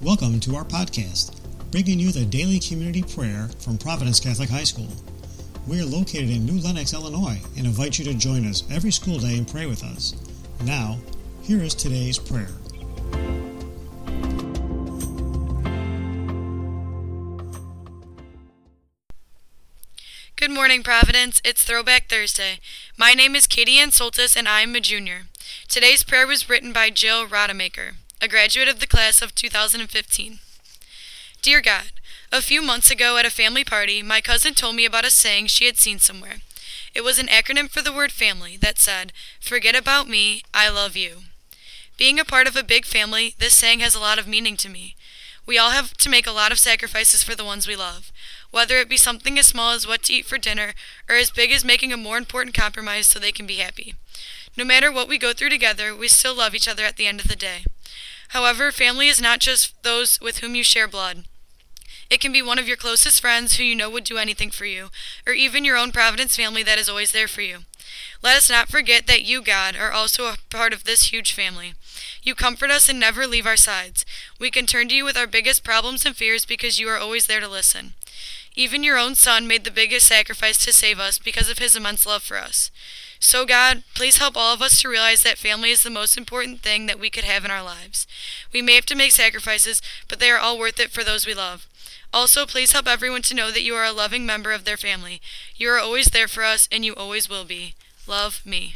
Welcome to our podcast, bringing you the daily community prayer from Providence Catholic High School. We are located in New Lenox, Illinois, and invite you to join us every school day and pray with us. Now, here is today's prayer. Good morning, Providence. It's Throwback Thursday. My name is Katie Ann Soltis, and I'm a junior. Today's prayer was written by Jill Rodemaker, a graduate of the class of 2015. Dear God, a few months ago at a family party, my cousin told me about a saying she had seen somewhere. It was an acronym for the word family that said, Forget about me, I love you. Being a part of a big family, this saying has a lot of meaning to me. We all have to make a lot of sacrifices for the ones we love whether it be something as small as what to eat for dinner or as big as making a more important compromise so they can be happy. No matter what we go through together, we still love each other at the end of the day. However, family is not just those with whom you share blood. It can be one of your closest friends who you know would do anything for you, or even your own Providence family that is always there for you. Let us not forget that you, God, are also a part of this huge family. You comfort us and never leave our sides. We can turn to you with our biggest problems and fears because you are always there to listen. Even your own Son made the biggest sacrifice to save us because of his immense love for us. So, God, please help all of us to realize that family is the most important thing that we could have in our lives. We may have to make sacrifices, but they are all worth it for those we love. Also, please help everyone to know that you are a loving member of their family. You are always there for us, and you always will be. Love me.